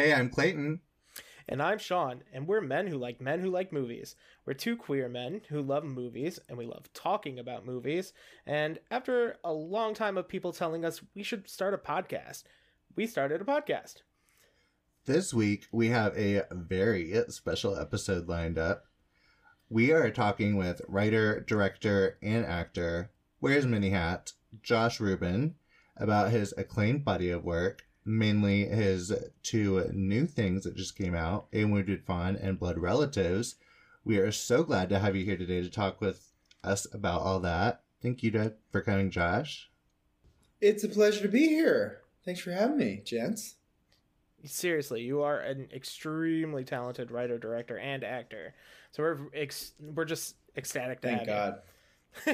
Hey, I'm Clayton. And I'm Sean, and we're men who like men who like movies. We're two queer men who love movies, and we love talking about movies. And after a long time of people telling us we should start a podcast, we started a podcast. This week, we have a very special episode lined up. We are talking with writer, director, and actor, Where's many hats, Josh Ruben, about his acclaimed body of work, mainly his two new things that just came out, A Wounded Fawn and Blood Relatives. We are so glad to have you here today to talk with us about all that. Thank you for coming, Josh. It's a pleasure to be here. Thanks for having me, gents. Seriously, you are an extremely talented writer, director, and actor. So we're ex- we're just ecstatic to Thank have God. you.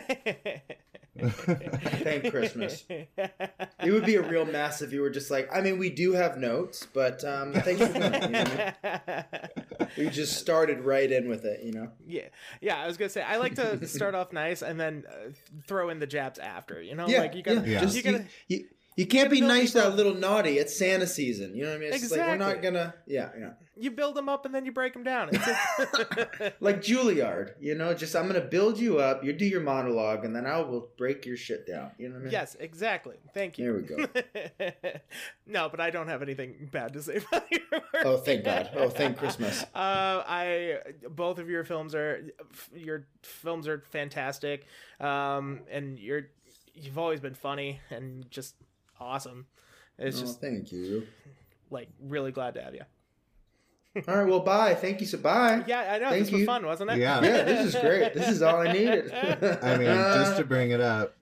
Thank Christmas. It would be a real mess if you were just like, I mean, we do have notes, but um, thanks for coming. You know I mean? We just started right in with it, you know? Yeah, yeah. I was gonna say I like to start off nice and then uh, throw in the jabs after. You know, Yeah, like you gotta, yeah. Just, you gotta. you, you, you can't be nice to a little naughty. It's Santa season. You know what I mean? It's just like, we're not gonna, yeah, yeah. You build them up and then you break them down. It's Like Juilliard, you know, just I'm gonna build you up, you do your monologue, and then I will break your shit down. You know what I mean? yes, exactly. Thank you. There we go. no, but I don't have anything bad to say about your work. Oh, thank God. Oh, thank Christmas. Uh, I both of your films are your films are fantastic, um, and you're you've always been funny and just awesome. It's oh, just thank you. like really glad to have you. All right, well, bye. Thank you. So, bye. Yeah, I know Thank this was fun, wasn't it? Yeah. Yeah, this is great. This is all I needed. I mean, just to bring it up,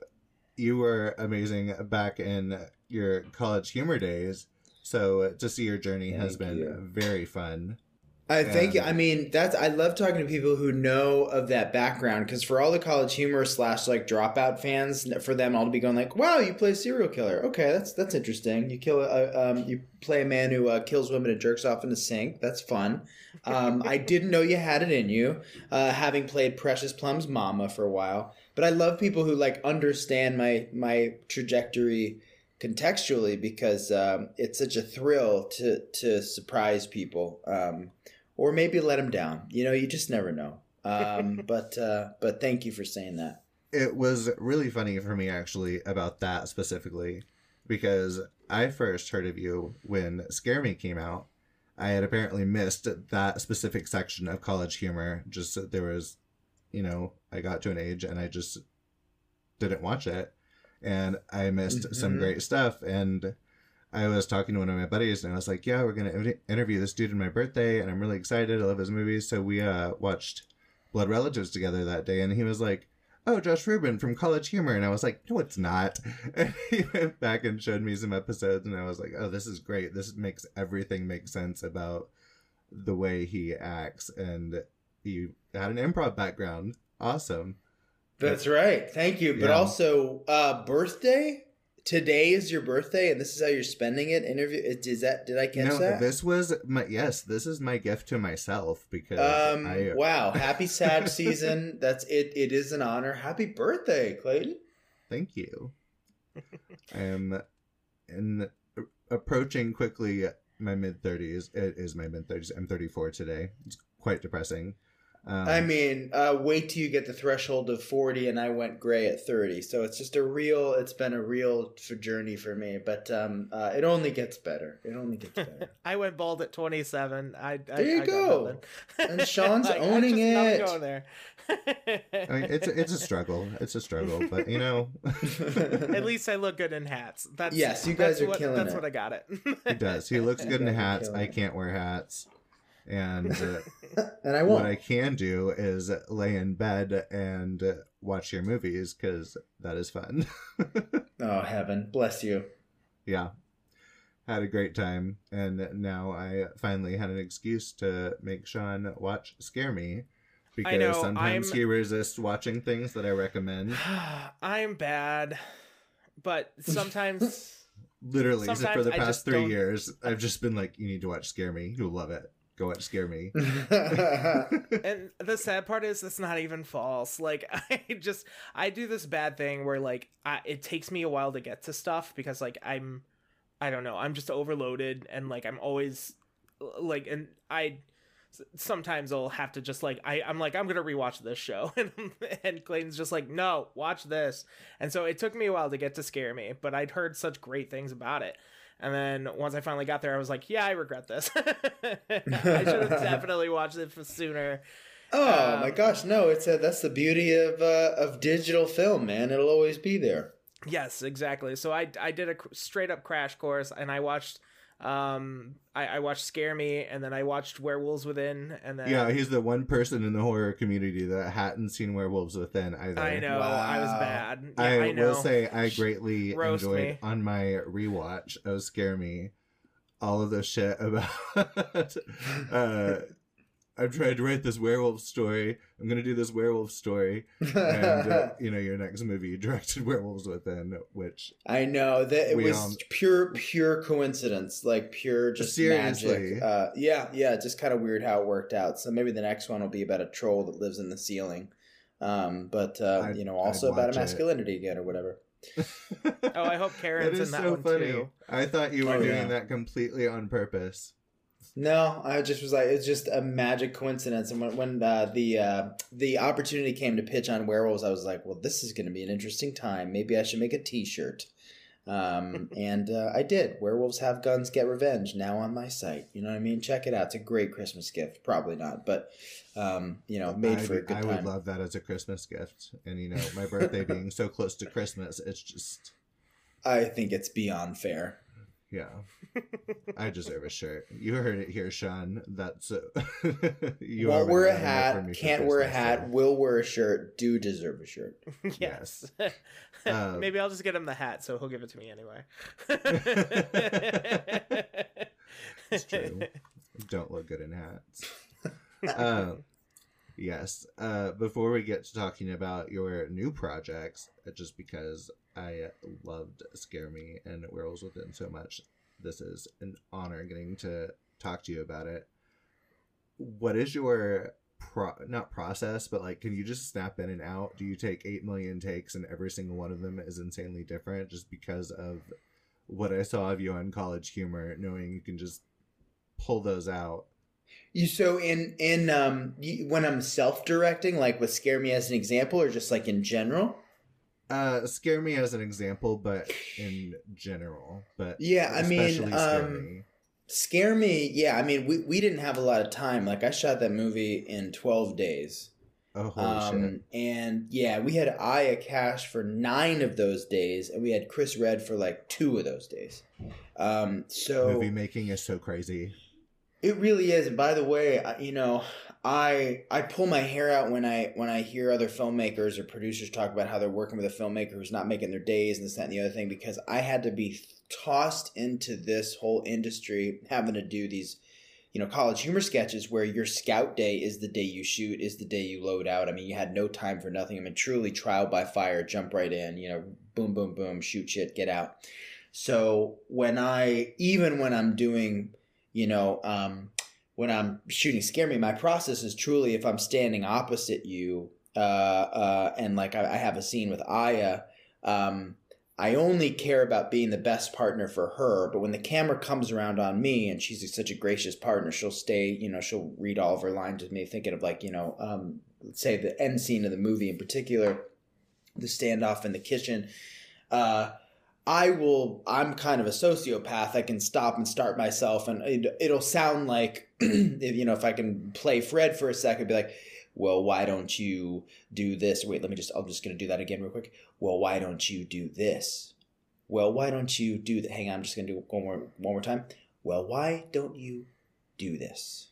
you were amazing back in your college humor days. So uh, to see your journey has been you. very fun. I think Yeah. I mean that's I love talking to people who know of that background because for all the college humor slash like dropout fans, for them all to be going like, "Wow, you play a serial killer? Okay, that's that's interesting. You kill a um, you play a man who uh, kills women and jerks off in a sink. That's fun. Um, I didn't know you had it in you, uh, having played Precious Plum's mama for a while. But I love people who like understand my my trajectory contextually because um, it's such a thrill to to surprise people um, or maybe let them down. You know, you just never know. Um, but uh, but thank you for saying that. It was really funny for me actually about that specifically because I first heard of you when Scare Me came out. I had apparently missed that specific section of college humor. Just there was, you know, I got to an age and I just didn't watch it. And I missed some Mhm. great stuff. And I was talking to one of my buddies and I was like, yeah, we're going to interview this dude on my birthday. And I'm really excited. I love his movies. So we uh, watched Blood Relatives together that day. And he was like, oh, Josh Ruben from College Humor. And I was like, no, it's not. And he went back and showed me some episodes. And I was like, oh, this is great. This makes everything make sense about the way he acts. And he had an improv background. Awesome. That's right. Thank you. But Yeah. also, uh, birthday. Today is your birthday, and this is how you're spending it. Interview is that? Did I catch no, that? this was my yes. This is my gift to myself because um. I wow. Happy sad season. That's it. It is an honor. Happy birthday, Clayton. thank you. I am in approaching quickly my mid thirties. It is my mid thirties. I'm 34 today. It's quite depressing. Um, I mean, uh, wait till you get the threshold of 40, and I went gray at 30. So it's just a real, it's been a real journey for me, but um, uh, it only gets better. It only gets better. I went bald at 27. I, I There you I go. And Sean's Like, I'm owning just not it. Going there. I mean, it's a, it's a struggle. It's a struggle, but you know, At least I look good in hats. That's Yes, you guys are what, killing That's it. what I got it. he does. He looks good in hats. I can't wear hats, and uh, and I what won't. I can do is lay in bed and watch your movies because that is fun. Oh, heaven. Bless you. yeah, had a great time, and now I finally had an excuse to make Sean watch Scare Me. Because know, sometimes I'm- he resists watching things that I recommend. I'm bad, but sometimes Literally, for the past three don't- years, I've just been like, "You need to watch Scare Me. You'll love it. Go watch Scare Me." and the sad part is it's not even false. Like i just i do this bad thing where like I, it takes me a while to get to stuff because like i'm i don't know i'm just overloaded and like i'm always like and I sometimes I'll have to just like I I'm like I'm gonna rewatch this show and and Clayton's just like no watch this. And so it took me a while to get to scare me but I'd heard such great things about it and then once I finally got there I was like yeah I regret this I should have definitely watched it sooner Oh Um, my gosh, no! It's a, that's the beauty of uh, of digital film, man. It'll always be there. Yes, exactly. So I I did a cr- straight up crash course, and I watched um I, I watched Scare Me, and then I watched Werewolves Within, and then Yeah, he's the one person in the horror community that hadn't seen Werewolves Within either. I know I was bad. Yeah, I, I, know. will say I greatly Roast enjoyed me. on my rewatch of Scare Me all of the shit about uh I'm tried to write this werewolf story. I'm gonna do this werewolf story, and uh, you know your next movie you directed Werewolves Within, which I know that it was um, pure, pure coincidence, like pure just Seriously. magic. Uh, yeah, yeah, just kind of weird how it worked out. So maybe the next one will be about a troll that lives in the ceiling, um, but uh, I'd- you know, also about watch a it. masculinity again or whatever. Oh, I hope Karen's That in that so one funny. too. I thought you were Oh, doing yeah. that completely on purpose. No, I just was like, it's just a magic coincidence. And when when uh, the uh, the opportunity came to pitch on werewolves, I was like, well, this is going to be an interesting time. Maybe I should make a T-shirt. Um, and uh, I did. Werewolves have guns, get revenge. Now on my site, you know what I mean. Check it out. It's a great Christmas gift. Probably not, but um, you know, made I, for a good I time. would love that as a Christmas gift. And you know, my birthday being so close to Christmas, it's just I think it's beyond fair. Yeah. I deserve a shirt. You heard it here, Sean. That's uh, you Won't wear a hat. from me for Can't wear a hat. so- Will wear a shirt. Do deserve a shirt. yes. Um, Maybe I'll just get him the hat, so he'll give it to me anyway. It's true. Don't look good in hats. um, yes. Uh, before we get to talking about your new projects, uh, just because I loved Scare Me and Werewolves Within so much, this is an honor getting to talk to you about it. What is your pro not process, but like, can you just snap in and out? Do you take eight million takes and every single one of them is insanely different just because of what I saw of you on College Humor, knowing you can just pull those out? You so in in um when I'm self directing, like with scare me as an example, or just like in general. Uh, scare me as an example, but in general, but Yeah, I mean, scare um, me. Scare me, yeah. I mean, we we didn't have a lot of time. Like I shot that movie in twelve days. Oh holy Um, shit! and yeah, we had Aya Cash for nine of those days, and we had Chris Redd for like two of those days. Um, so Movie making is so crazy. It really is. By the way, you know, I I pull my hair out when I when I hear other filmmakers or producers talk about how they're working with a filmmaker who's not making their days and this, that, and the other thing because I had to be tossed into this whole industry having to do these, you know, college humor sketches where your scout day is the day you shoot, is the day you load out. I mean, you had no time for nothing. I mean, truly trial by fire, jump right in, you know, boom, boom, boom, shoot shit, get out. So when I, even when I'm doing you know, um, when I'm shooting Scare Me, my process is truly if I'm standing opposite you, uh, uh, and like I, I have a scene with Aya, um, I only care about being the best partner for her. But when the camera comes around on me, and she's such a gracious partner, she'll stay, you know, she'll read all of her lines with me, thinking of like, you know, um, let's say the end scene of the movie in particular, the standoff in the kitchen. Uh, I will. I'm kind of a sociopath. I can stop and start myself, and it, it'll sound like, you know, if I can play Fred for a second, be like, "Well, why don't you do this?" Wait, let me just. I'm just gonna do that again real quick. Well, why don't you do this? Well, why don't you do that? Hang on, I'm just gonna do it one more one more time. Well, why don't you do this?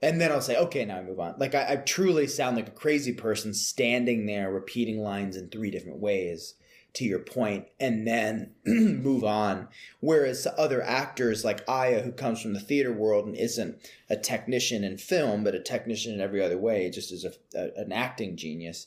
And then I'll say, okay, now I move on. Like I, I truly sound like a crazy person standing there repeating lines in three different ways to your point and then move on. Whereas other actors like Aya, who comes from the theater world and isn't a technician in film, but a technician in every other way, just as a, a, an acting genius,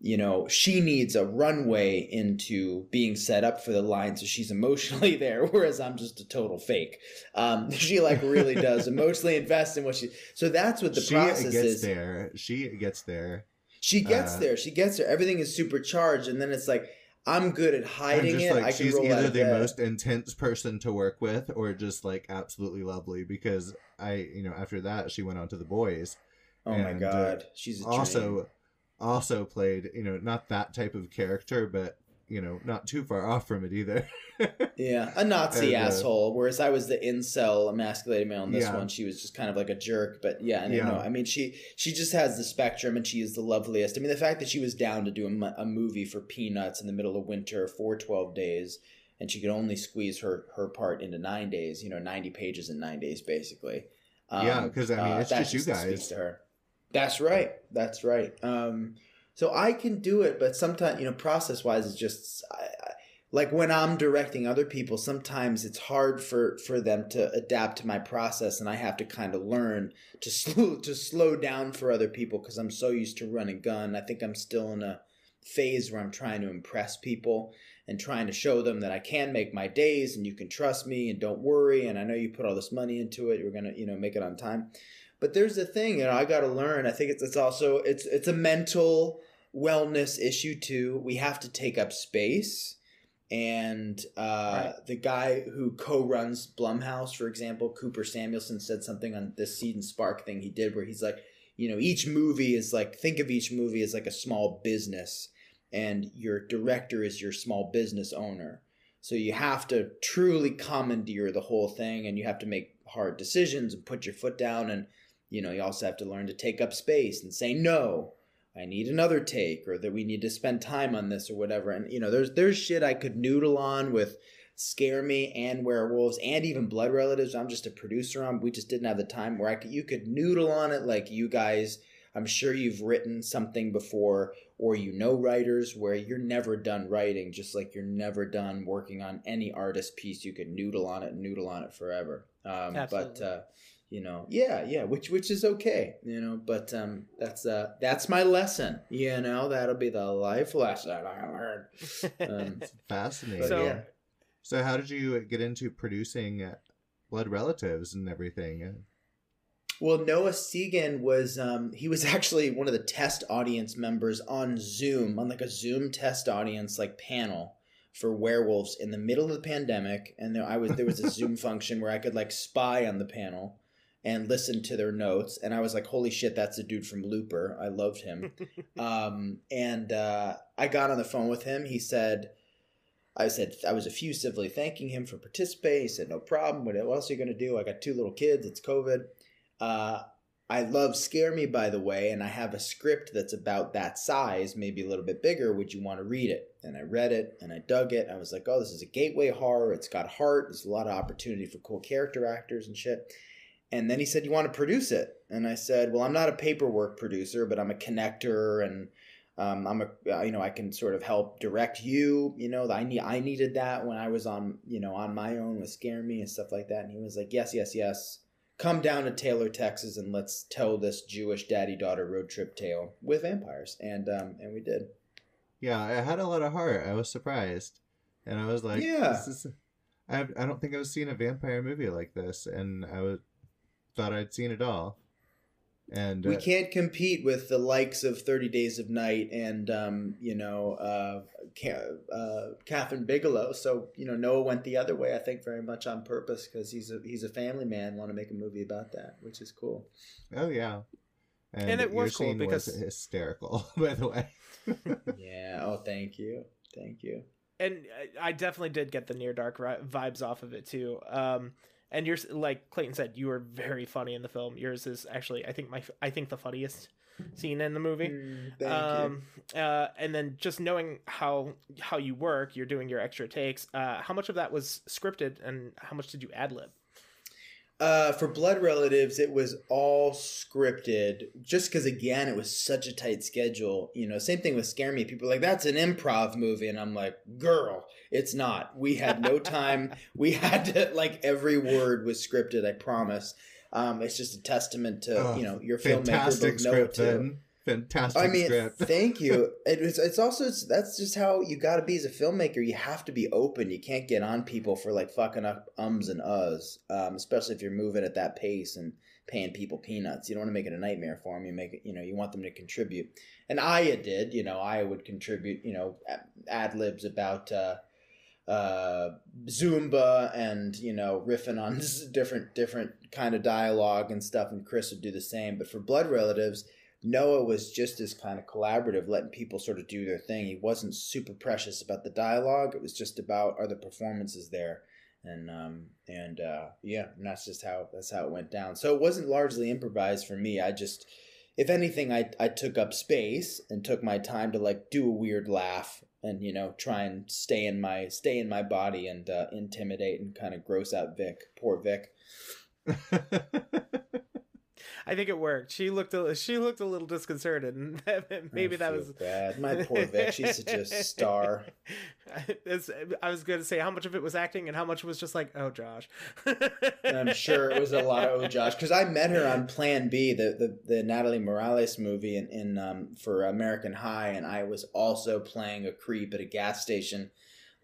you know, she needs a runway into being set up for the line, so she's emotionally there. Whereas I'm just a total fake. Um, she like really does emotionally invest in what she. So that's what the she process gets is. there. She gets there. She gets Uh, there. She gets there. Everything is supercharged, and then it's like I'm good at hiding just it. like I can she's either the bed. most intense person to work with or just like absolutely lovely because I you know after that she went on to the boys Oh my and, uh, god, she's a dream. also also played you know not that type of character but you know not too far off from it either Yeah, a Nazi And, uh, asshole. Whereas I was the incel, emasculated male in this Yeah. one. She was just kind of like a jerk. But yeah, and Yeah. no, I mean, she she just has the spectrum, and she is the loveliest. I mean, the fact that she was down to do a, a movie for peanuts in the middle of winter for twelve days, and she could only squeeze her her part into nine days. You know, ninety pages in nine days, basically. Um, Yeah, 'cause, I mean, it's that just you guys. To her. That's right. That's right. Um, so I can do it, but sometimes you know, process wise, it's just I, I, like when I'm directing other people. Sometimes it's hard for for them to adapt to my process, and I have to kind of learn to slow to slow down for other people because I'm so used to run and gun. I think I'm still in a phase where I'm trying to impress people and trying to show them that I can make my days and you can trust me and don't worry and I know you put all this money into it. You're gonna you know make it on time. But there's the thing, you know, I got to learn. I think it's it's also it's it's a mental wellness issue too. We have to take up space. And uh, the guy who co-runs Blumhouse, for example, Couper Samuelson, said something on this Seed and Spark thing he did, where he's like, you know, each movie is like think of each movie as like a small business, and your director is your small business owner. So you have to truly commandeer the whole thing, and you have to make hard decisions and put your foot down, and you know you also have to learn to take up space and say no. I need another take, or that we need to spend time on this, or whatever. And you know, there's there's shit I could noodle on with Scare Me and Werewolves and even Blood Relatives. I'm just a producer on. We just didn't have the time where I could you could noodle on it like you guys. I'm sure you've written something before, or you know writers where you're never done writing, just like you're never done working on any artist piece. You could noodle on it, noodle on it forever. Um, but Absolutely. uh, you know, yeah, yeah, which which is okay, you know. But um, that's uh, that's my lesson. You know, that'll be the life lesson I learned. Um, fascinating but So- yeah. so how did you get into producing uh, blood relatives and everything Well, Noah Segan was um, he was actually one of the test audience members on Zoom, on like a Zoom test audience like panel for werewolves in the middle of the pandemic, and there I was there was a Zoom function where I could like spy on the panel and listened to their notes, and I was like, holy shit, that's the dude from Looper. I loved him. um, and uh, I got on the phone with him. He said. I said I was effusively thanking him for participating. He said, "No problem. What else are you going to do? I got two little kids. It's COVID." Uh, I love Scare Me, by the way, and I have a script that's about that size, maybe a little bit bigger. Would you want to read it? And I read it and I dug it. I was like, oh, this is a gateway horror. It's got heart. There's a lot of opportunity for cool character actors and shit. And then he said, you want to produce it? And I said, well, I'm not a paperwork producer, but I'm a connector and um, I'm a, uh, you know, I can sort of help direct you. You know, I need, I needed that when I was on, you know, on my own with Scare Me and stuff like that. And he was like, yes, yes, yes come down to Taylor, Texas, and let's tell this Jewish daddy daughter road trip tale with vampires. And um, and we did. yeah i had a lot of heart i was surprised and i was like Yeah. this is I, I don't think i've seen a vampire movie like this and i was thought i'd seen it all and We uh, can't compete with the likes of Thirty Days of Night and um, you know uh, Ca- uh, Kathryn Bigelow. So you know Noah went the other way. I think very much on purpose because he's a he's a family man. Want to make a movie about that, which is cool. oh yeah And it your was cool scene because- hysterical by the way yeah. Oh, thank you, thank you. and I- I definitely did get the near dark vibes off of it too. Um, and yours, like Clayton said, you were very funny in the film. Yours is actually, I think my, I think the funniest scene in the movie. Mm, thank you. um, uh, and then just knowing how how you work, you're doing your extra takes. Uh, how much of that was scripted, and how much did you ad lib? Uh, for Blood Relatives, it was all scripted. Just because, again, it was such a tight schedule. You know, same thing with Scare Me. People are like, "That's an improv movie," and I'm like, "Girl, it's not. We had no time. we had to like every word was scripted. I promise. Um, it's just a testament to Oh, you know your filmmaker, but too. then fantastic I mean, script thank you. It was, it's also it's, that's just how you got to be as a filmmaker. You have to be open. You can't get on people for like fucking up ums and uhs, um, especially if you're moving at that pace and paying people peanuts. You don't want to make it a nightmare for them. You make it, you know, you want them to contribute. And Aya did, you know, Aya would contribute, you know, ad libs about uh, uh, Zumba and you know riffing on different different kind of dialogue and stuff, and Chris would do the same. But for Blood Relatives, Noah was just as kind of collaborative, letting people sort of do their thing. He wasn't super precious about the dialogue. It was just about are the performances there, and um, and uh, yeah, and that's just how that's how it went down. So it wasn't largely improvised for me. I just, if anything, I I took up space and took my time to like do a weird laugh and you know try and stay in my stay in my body and uh, intimidate and kind of gross out Vic. Poor Vic. I think it worked. She looked a, she looked a little disconcerted, and maybe that was bad. My poor Vic. She's such a star. I was going to say how much of it was acting and how much was just like, oh, Josh. I'm sure it was a lot of oh Josh because I met her on Plan B, the the, the Natalie Morales movie in, in um, for American High, and I was also playing a creep at a gas station,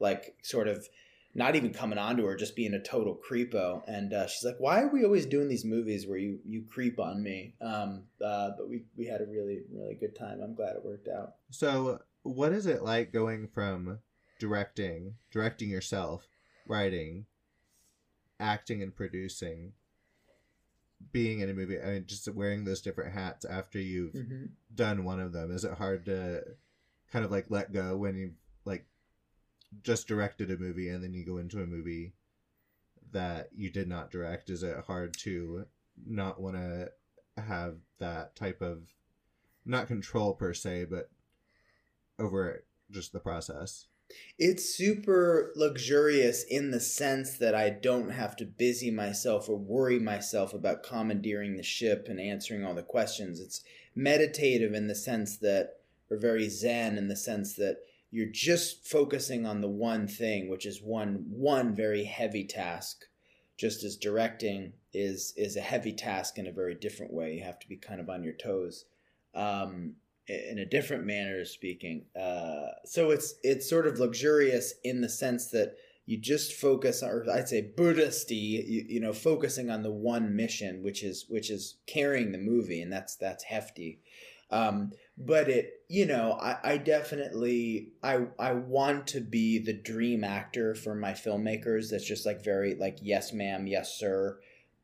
like sort of not even coming onto her, just being a total creepo. And uh, she's like, "Why are we always doing these movies where you you creep on me?" Um, uh, but we we had a really really good time. I'm glad it worked out. so, what is it like going from directing, directing yourself, writing, acting, and producing, being in a movie? I mean, just wearing those different hats after you've Mm-hmm. done one of them. Is it hard to kind of like let go when you like just directed a movie and then you go into a movie that you did not direct? Is it hard to not want to have that type of not control per se, but over just the process? It's super luxurious in the sense that I don't have to busy myself or worry myself about commandeering the ship and answering all the questions. It's meditative in the sense that, or very zen in the sense that you're just focusing on the one thing, which is one one very heavy task. Just as directing is is a heavy task in a very different way. You have to be kind of on your toes. Um, in a different manner of speaking. Uh, so it's it's sort of luxurious in the sense that you just focus, or I'd say Buddhisty, you, you know, focusing on the one mission, which is which is carrying the movie, and that's that's hefty. Um, but it, you know, I, I definitely I I want to be the dream actor for my filmmakers. That's just like very like yes ma'am, yes sir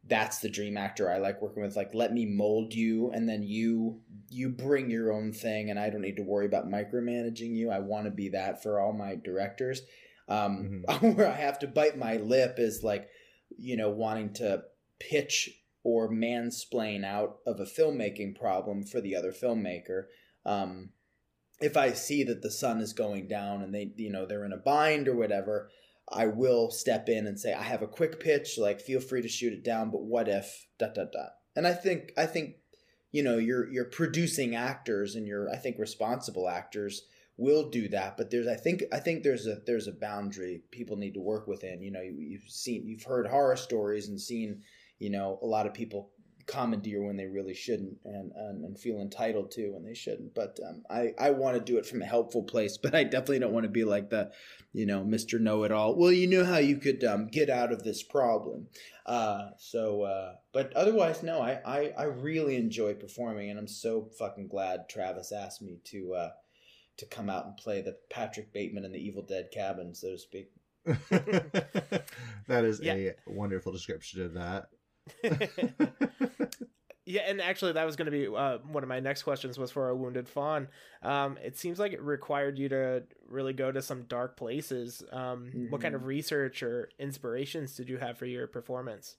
that's the dream actor I like working with. Like, let me mold you, and then you you bring your own thing, and I don't need to worry about micromanaging you. I want to be that for all my directors. Um, where I have to bite my lip is like, you know, wanting to pitch or mansplain out of a filmmaking problem for the other filmmaker. Um, if I see that the sun is going down and they, you know, they're in a bind or whatever, I will step in and say, I have a quick pitch, like feel free to shoot it down, but what if dot dot dot. And I think I think, you know, you're you're producing actors and you're I think responsible actors will do that, but there's I think I think there's a there's a boundary people need to work within. You know, you, you've seen you've heard horror stories and seen, you know, a lot of people commandeer when they really shouldn't and, and, and feel entitled to when they shouldn't. But um, I, I want to do it from a helpful place, but I definitely don't want to be like the, you know, Mr. Know It All. Well, you know how you could um, get out of this problem. Uh, so, uh, but otherwise, no, I, I, I really enjoy performing, and I'm so fucking glad Travis asked me to uh, to come out and play the Patrick Bateman in the Evil Dead cabin, so to speak. that is Yeah. a wonderful description of that. yeah, and actually, that was going to be uh, one of my next questions was for a wounded fawn. Um, it seems like it required you to really go to some dark places. Um, What kind of research or inspirations did you have for your performance?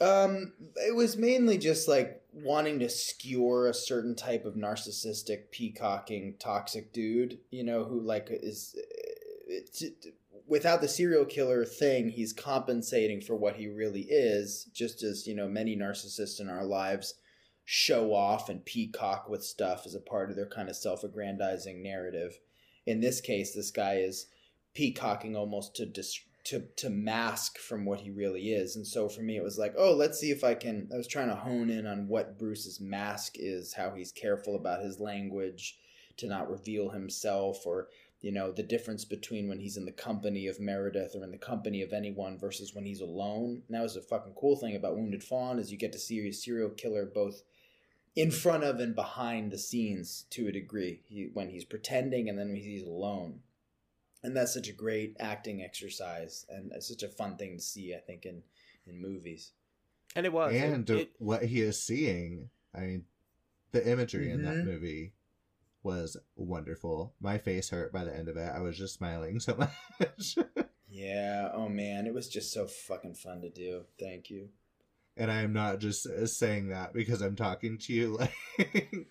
Um, it was mainly just like wanting to skewer a certain type of narcissistic, peacocking, toxic dude. You know, who like is it's, without the serial killer thing, he's compensating for what he really is. Just as you know, many narcissists in our lives show off and peacock with stuff as a part of their kind of self-aggrandizing narrative. In this case, this guy is peacocking almost to dis- to to mask from what he really is. And so for me, it was like, oh, let's see if I can. I was trying to hone in on what Bruce's mask is, how he's careful about his language, to not reveal himself, or you know the difference between when he's in the company of Meredith or in the company of anyone versus when he's alone. And that was a fucking cool thing about Wounded Fawn is you get to see a serial killer both in front of and behind the scenes to a degree. He, when he's pretending and then when he's alone. and that's such a great acting exercise, and it's such a fun thing to see. I think in in movies. And it was. and it, it, what he is seeing. I mean, the imagery in that Mhm. movie was wonderful. My face hurt by the end of it. I was just smiling so much. Yeah. Oh man, it was just so fucking fun to do. Thank you. and I am not just saying that because I'm talking to you. Like,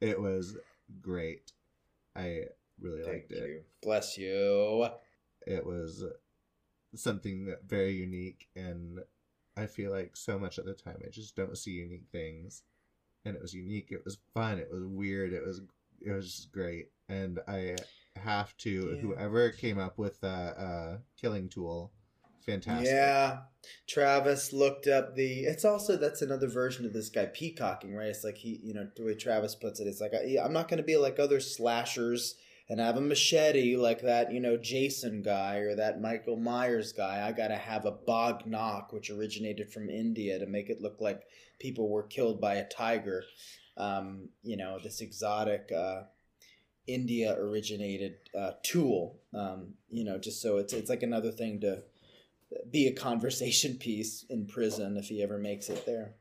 it was great. I really Thank liked it. you. Bless you. It was something very unique, and I feel like so much of the time I just don't see unique things. And it was unique. It was fun. It was weird. It was it was great. And I have to Yeah. whoever came up with that uh, killing tool, fantastic. Yeah. Travis looked up the. It's also that's another version of this guy peacocking, right? It's like he, you know, the way Travis puts it, it's like I, I'm not going to be like other slashers and have a machete like that, you know, Jason guy or that Michael Myers guy. I got to have a bagh nakh, which originated from India, to make it look like people were killed by a tiger. Um, you know, this exotic. Uh, India originated uh, tool, um, you know, just so it's it's like another thing to be a conversation piece in prison if he ever makes it there.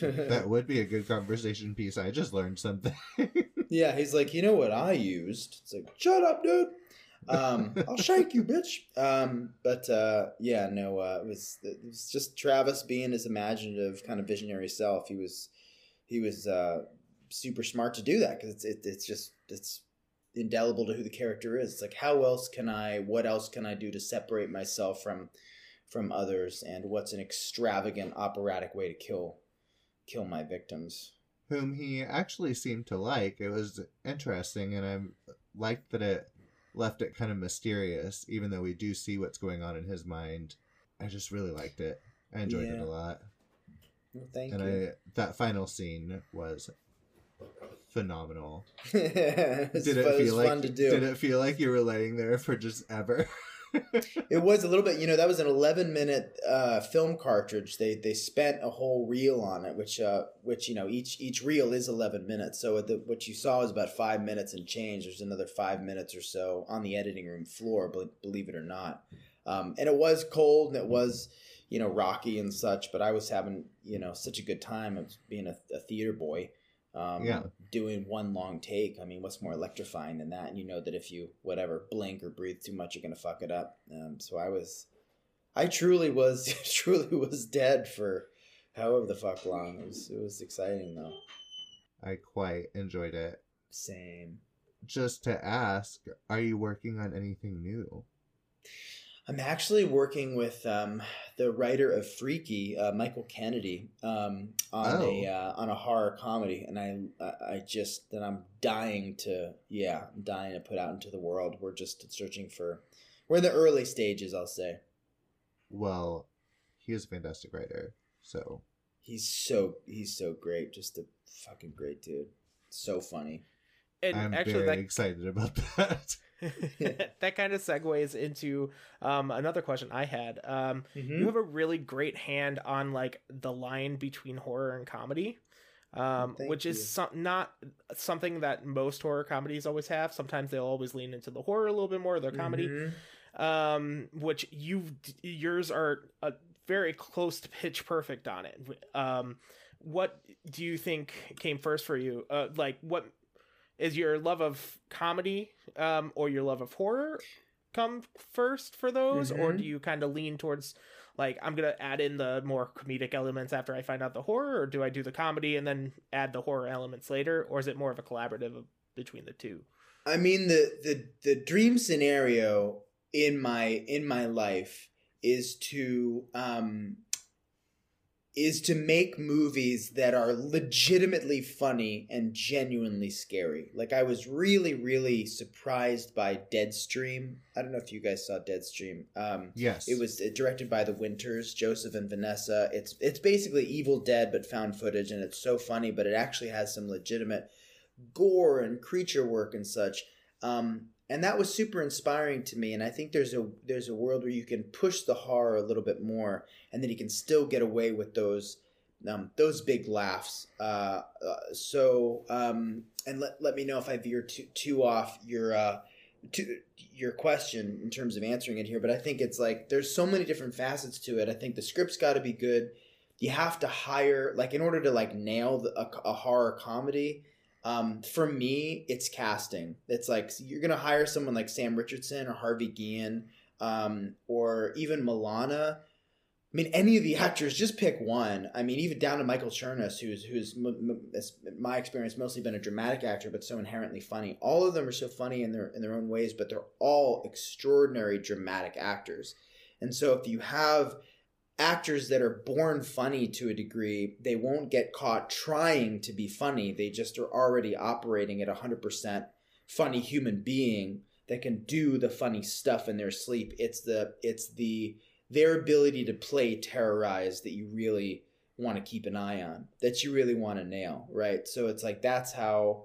That would be a good conversation piece. I just learned something. yeah, he's like, you know what I used? It's like, shut up, dude. Um, I'll shake you, bitch. Um, but uh, yeah, no, uh, it was it was just Travis being his imaginative kind of visionary self. He was he was uh, super smart to do that because it's it, it's just it's indelible to who the character is. It's like how else can I what else can I do to separate myself from from others and what's an extravagant operatic way to kill kill my victims. whom he actually seemed to like. It was interesting, and I liked that it left it kind of mysterious, even though we do see what's going on in his mind. I just really liked it. I enjoyed it a lot, Well, thank and you. I that final scene was phenomenal. did it feel like fun to do. did it feel like you were laying there for just ever? It was a little bit, you know, that was an 11 minute uh, film cartridge. They they spent a whole reel on it, which uh, which you know each each reel is 11 minutes. So the, what you saw was about five minutes and change. There's another five minutes or so on the editing room floor, bel- believe it or not. Um, and it was cold and it was you know rocky and such, but I was having you know such a good time of being a, a theater boy. Um, Yeah. doing one long take. I mean, what's more electrifying than that? And you know that if you whatever blink or breathe too much, you're gonna fuck it up. Um, so I was, I truly was, truly was dead for however the fuck long. It was, it was exciting though. I quite enjoyed it. Same. Just to ask, are you working on anything new? I'm actually working with um, the writer of Freaky, uh, Michael Kennedy, um, on a Oh. uh, on a horror comedy, and I I- I just that I'm dying to yeah I'm dying to put out into the world. We're just searching for we're in the early stages, I'll say. Well, he is a fantastic writer, so He's so he's so great, just a fucking great dude. So funny. and I'm actually, very that excited about that. that kind of segues into um, another question I had. Um, Mm-hmm. You have a really great hand on like the line between horror and comedy, um, which is some, not something that most horror comedies always have. Sometimes they'll always lean into the horror a little bit more, their comedy. Mhm. Um, which you yours are uh, very close to pitch perfect on it. Um, what do you think came first for you? Uh, like what is your love of comedy um, or your love of horror come first for those? Or Mhm. do you kind of lean towards like i'm gonna add in the more comedic elements after i find out the horror or do i do the comedy and then add the horror elements later? Or is it more of a collaborative between the two? I mean the the the dream scenario in my in my life is to um is to make movies that are legitimately funny and genuinely scary. Like I was really really surprised by Deadstream. I don't know if you guys saw Deadstream. Um yes, it was directed by the Winters, Joseph and Vanessa. It's it's basically Evil Dead but found footage, and it's so funny, but it actually has some legitimate gore and creature work and such. Um, and that was super inspiring to me. And I think there's a there's a world where you can push the horror a little bit more, and then you can still get away with those um, those big laughs. Uh, uh, so um, and let let me know if I veer too too off your. Uh, to your question in terms of answering it here, but I think it's like there's so many different facets to it. I think the script's got to be good. You have to hire like in order to like nail the, a, a horror comedy. Um, for me, it's casting. It's like you're gonna hire someone like Sam Richardson or Harvey Guillen, um, or even Milana I mean, any of the actors, just pick one. I mean, even down to Michael Chernus, who's who's m- m- my experience mostly been a dramatic actor, but so inherently funny. All of them are so funny in their in their own ways, but they're all extraordinary dramatic actors. And so, if you have actors that are born funny to a degree, they won't get caught trying to be funny. They just are already operating at hundred percent funny human being that can do the funny stuff in their sleep. It's the it's the their ability to play terrorize that you really want to keep an eye on, that you really want to nail, right? So it's like that's how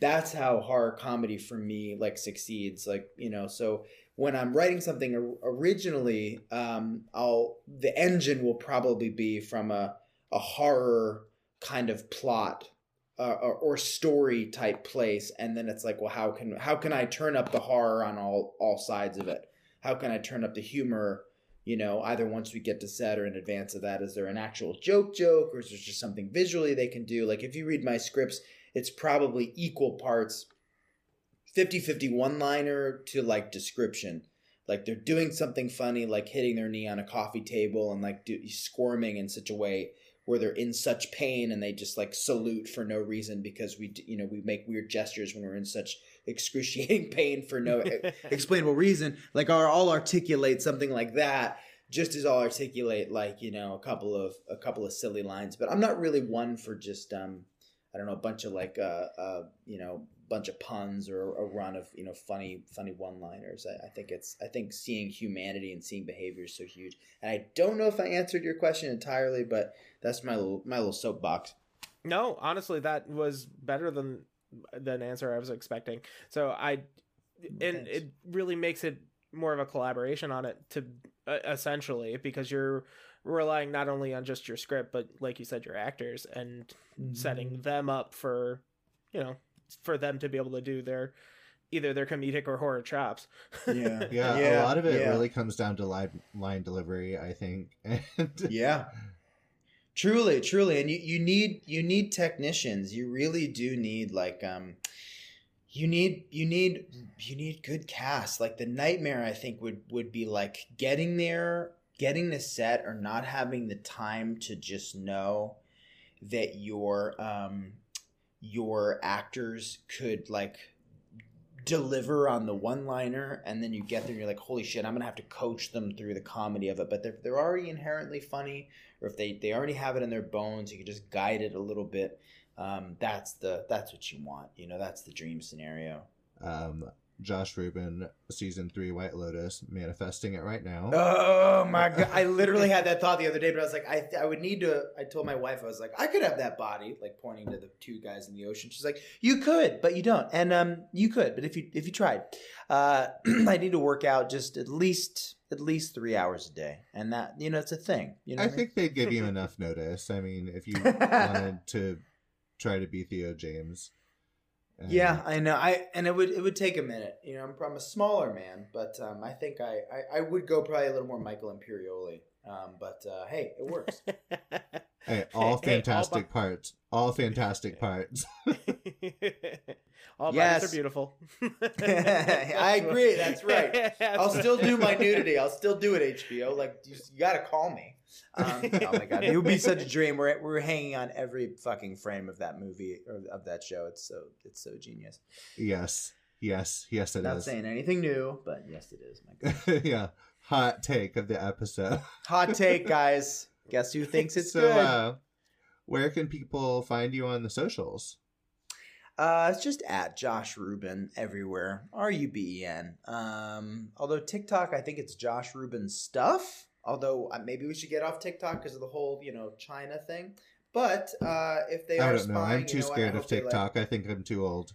that's how horror comedy for me like succeeds like you know so when i'm writing something originally um i'll the engine will probably be from a a horror kind of plot uh, or, or story type place and then it's like well how can how can i turn up the horror on all all sides of it how can i turn up the humor you know, either once we get to set or in advance of that, is there an actual joke joke or is there just something visually they can do? Like if you read my scripts, it's probably equal parts 50 50 one liner to like description. Like they're doing something funny, like hitting their knee on a coffee table and like do, squirming in such a way where they're in such pain and they just like salute for no reason because we, you know, we make weird gestures when we're in such excruciating pain for no explainable reason. Like, or I'll articulate something like that just as I'll articulate like you know a couple of a couple of silly lines. But I'm not really one for just um I don't know a bunch of like uh uh you know bunch of puns or a run of you know funny funny one liners I, I, think it's i think seeing humanity and seeing behavior is so huge. And i don't know if i answered your question entirely but that's my little my little soapbox. No honestly that was better than than answer i was expecting. So i and it really makes it more of a collaboration on it to uh, essentially because you're relying not only on just your script but like you said your actors and mm-hmm. setting them up for you know for them to be able to do their either their comedic or horror chops. yeah. yeah, yeah, a lot of it yeah. really comes down to line line delivery, I think. And yeah. Truly, truly. And you, you need you need technicians. You really do need like um you need you need you need good cast. Like the nightmare I think would would be like getting there, getting the set or not having the time to just know that your um your actors could like deliver on the one liner and then you get there and you're like holy shit i'm gonna have to coach them through the comedy of it. But they're, they're already inherently funny or if they, they already have it in their bones you can just guide it a little bit. Um, that's the that's what you want you know that's the dream scenario. Um, Josh Ruben, season three, White Lotus, manifesting it right now. Oh my god! I literally had that thought the other day, but I was like, I, I would need to. I told my wife, I was like, I could have that body, like pointing to the two guys in the ocean. She's like, you could, but you don't, and um, you could, but if you if you tried, uh, I need to work out just at least at least three hours a day, and that you know it's a thing. You know, I think they'd give you enough notice. I mean, if you wanted to try to be Theo James. Um, yeah, I know. I and it would it would take a minute. You know, I'm, I'm a smaller man, but um, I think I, I, I would go probably a little more Michael Imperioli. Um, but uh, hey, it works. hey, all fantastic hey, all parts. All fantastic parts. All yes. bodies are beautiful. I agree. That's right. I'll still do my nudity. I'll still do it, HBO. Like you, you got to call me. Um, oh my god, it would be such a dream. We're we're hanging on every fucking frame of that movie or of that show. It's so it's so genius. Yes, yes, yes. It Not is. saying anything new, but yes, it is. My god. yeah, hot take of the episode. hot take, guys. Guess who thinks it's so, good? Uh, where can people find you on the socials? Uh, it's just at Josh Ruben everywhere. R U B E N. Um, although TikTok, I think it's Josh Ruben stuff. Although uh, maybe we should get off TikTok because of the whole you know China thing. But uh, if they I are don't know. I'm too you know scared of TikTok. Like... I think I'm too old.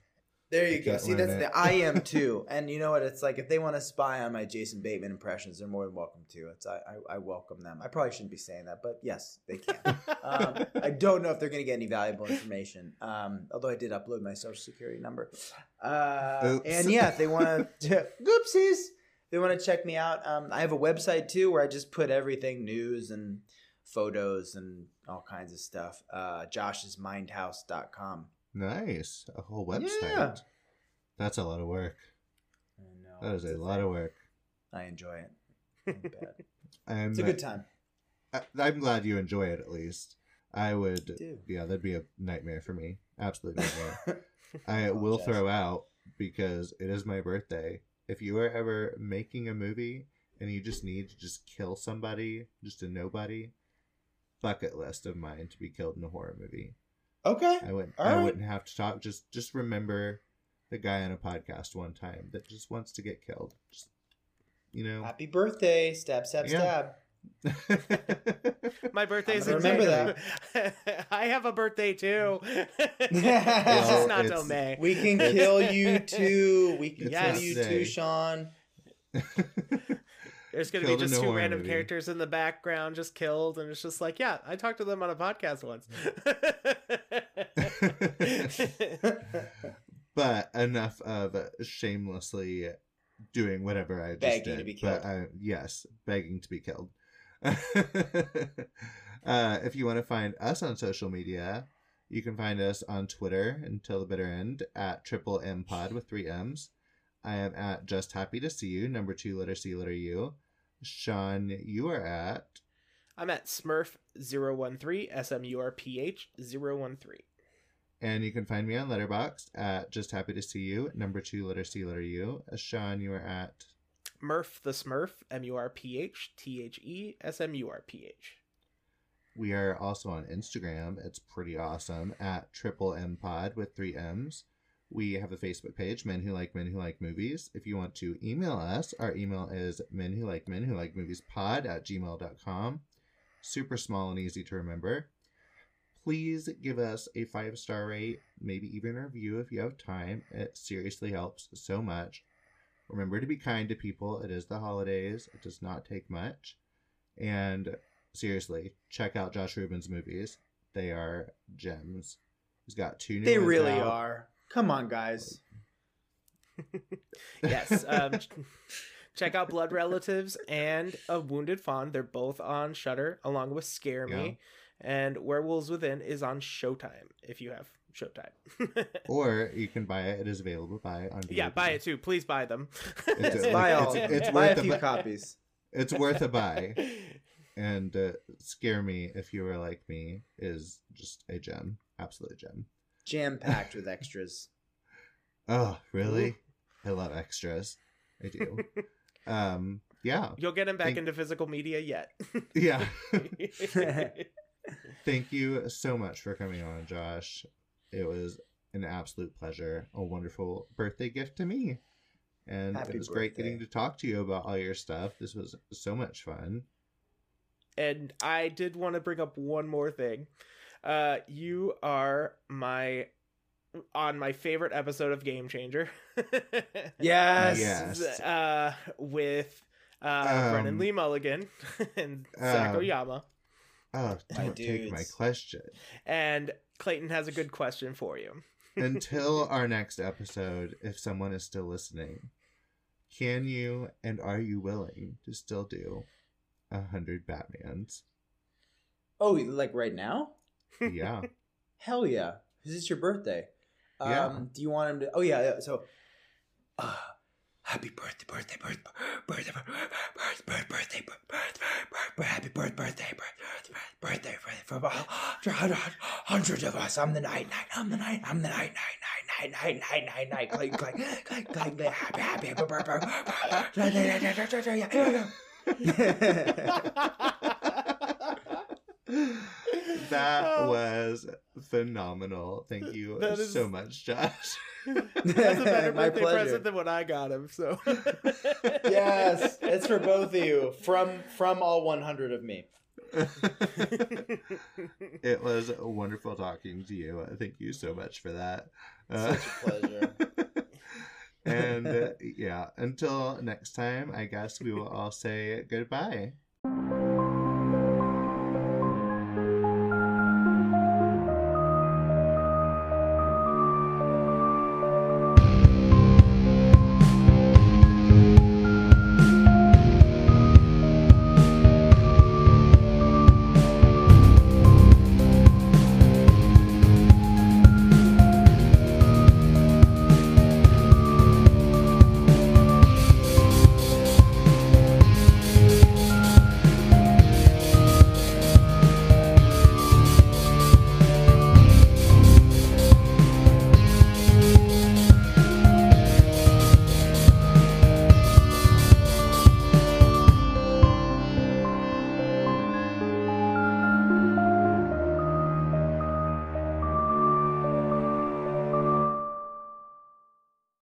There I you go. See, that's it. the I am too. And you know what? It's like if they want to spy on my Jason Bateman impressions, they're more than welcome to. It's I, I, I welcome them. I probably shouldn't be saying that, but yes, they can. um, I don't know if they're going to get any valuable information. Um, although I did upload my social security number. Uh, Oops. and yeah, if they want to, oopsies, they want to check me out. Um, I have a website too where I just put everything news and photos and all kinds of stuff. Uh, josh'smindhouse.com. Nice. A whole website. Yeah. That's a lot of work. I know, That is a lot of work. I enjoy it. Ain't bad. I'm, It's a good time. I, I'm glad you enjoy it at least. I would, yeah, that'd be a nightmare for me. Absolute nightmare. I I will throw out because it is my birthday. If you are ever making a movie and you just need to just kill somebody, just a nobody, bucket list of mine to be killed in a horror movie. Okay. I wouldn't. All I right. wouldn't have to talk. Just just remember the guy on a podcast one time that just wants to get killed. Just you know. Happy birthday. Stab, stab, Yeah. stab. My birthday's I'm in gonna May. remember I have a birthday too. it's Well, just not till May. We can kill you too. We can It's kill you say. too, Sean. There's gonna Killed be just two horror random movie. characters in the background just killed, and it's just like, yeah, I talked to them on a podcast once. but enough of shamelessly doing whatever I just Begging did. to be But. I, yes, begging to be killed. uh, if you want to find us on social media, you can find us on Twitter until the bitter end at triple M pod with three M's. I am at just happy to see you, number two letter C letter U. Sean, you are at I'm at Smurf013, S M U R P H 013. And you can find me on Letterboxd at Just Happy to See You, number two letter C letter U. Sean, you are at Murph the Smurf, M U R P H T H E S M U R P H. we are also on Instagram. It's pretty awesome at Triple M Pod with three M's. We have a Facebook page, Men Who Like Men Who Like Movies. If you want to email us, our email is men who like men who like movies pod at gmail.com. Super small and easy to remember. Please give us a five star rate, maybe even a review if you have time. It seriously helps so much. Remember to be kind to people. It is the holidays, it does not take much. And seriously, check out Josh Ruben's movies. They are gems. He's got two new They ones really out. are. Come on, guys. Yes. Um, check out Blood Relatives and A Wounded Fawn. They're both on Shudder, along with Scare Me. And Werewolves Within is on Showtime if you have Showtime. Or you can buy it. It is available to buy on DVD. yeah, buy it too. Please buy them. It's Yes, buy it's- all. it's- it's buy worth a a few bu- copies. It's worth a buy. And uh, Scare Me, if you were like me, is just a gem. Absolute gem. Jam packed with extras. Oh, really? I love extras. I do. um, yeah. You'll get him back Thank- into physical media yet. Yeah. Thank you so much for coming on, Josh. It was an absolute pleasure. A wonderful birthday gift to me. And Happy it was great getting to talk to you about all your stuff. This was so much fun. and I did want to bring up one more thing. Uh, you are my on my favorite episode of Game Changer. Yes. Yes. Uh, with uh, Um, Brennan Lee Mulligan and Zach um, Oyama. Oh, don't take my question. And Clayton has a good question for you. Until our next episode, if someone is still listening, can you and are you willing to still do a hundred Batmans? Oh, like right now? Yeah. Hell yeah. Is this your birthday? Yeah. Um, do you want him to? Oh yeah. yeah, So, uh, happy birthday, birthday, birthday, birthday, birthday, birthday, birthday, birthday, happy birthday, birthday, birthday, birthday, for about hundreds of us. I'm the night, night. I'm the night. I'm the night, night, night, night, night, night, night, night. Clank, clank, clank, clank, clank. Happy, happy, happy birthday. that Oh. was phenomenal. Thank you That is- so much, Josh. That's a better My birthday pleasure. present than what I got him. So yes, it's for both of you from from all 100 of me. it was wonderful talking to you. Thank you so much for that. Uh, Such a pleasure. and uh, yeah, until next time, I guess we will all say goodbye.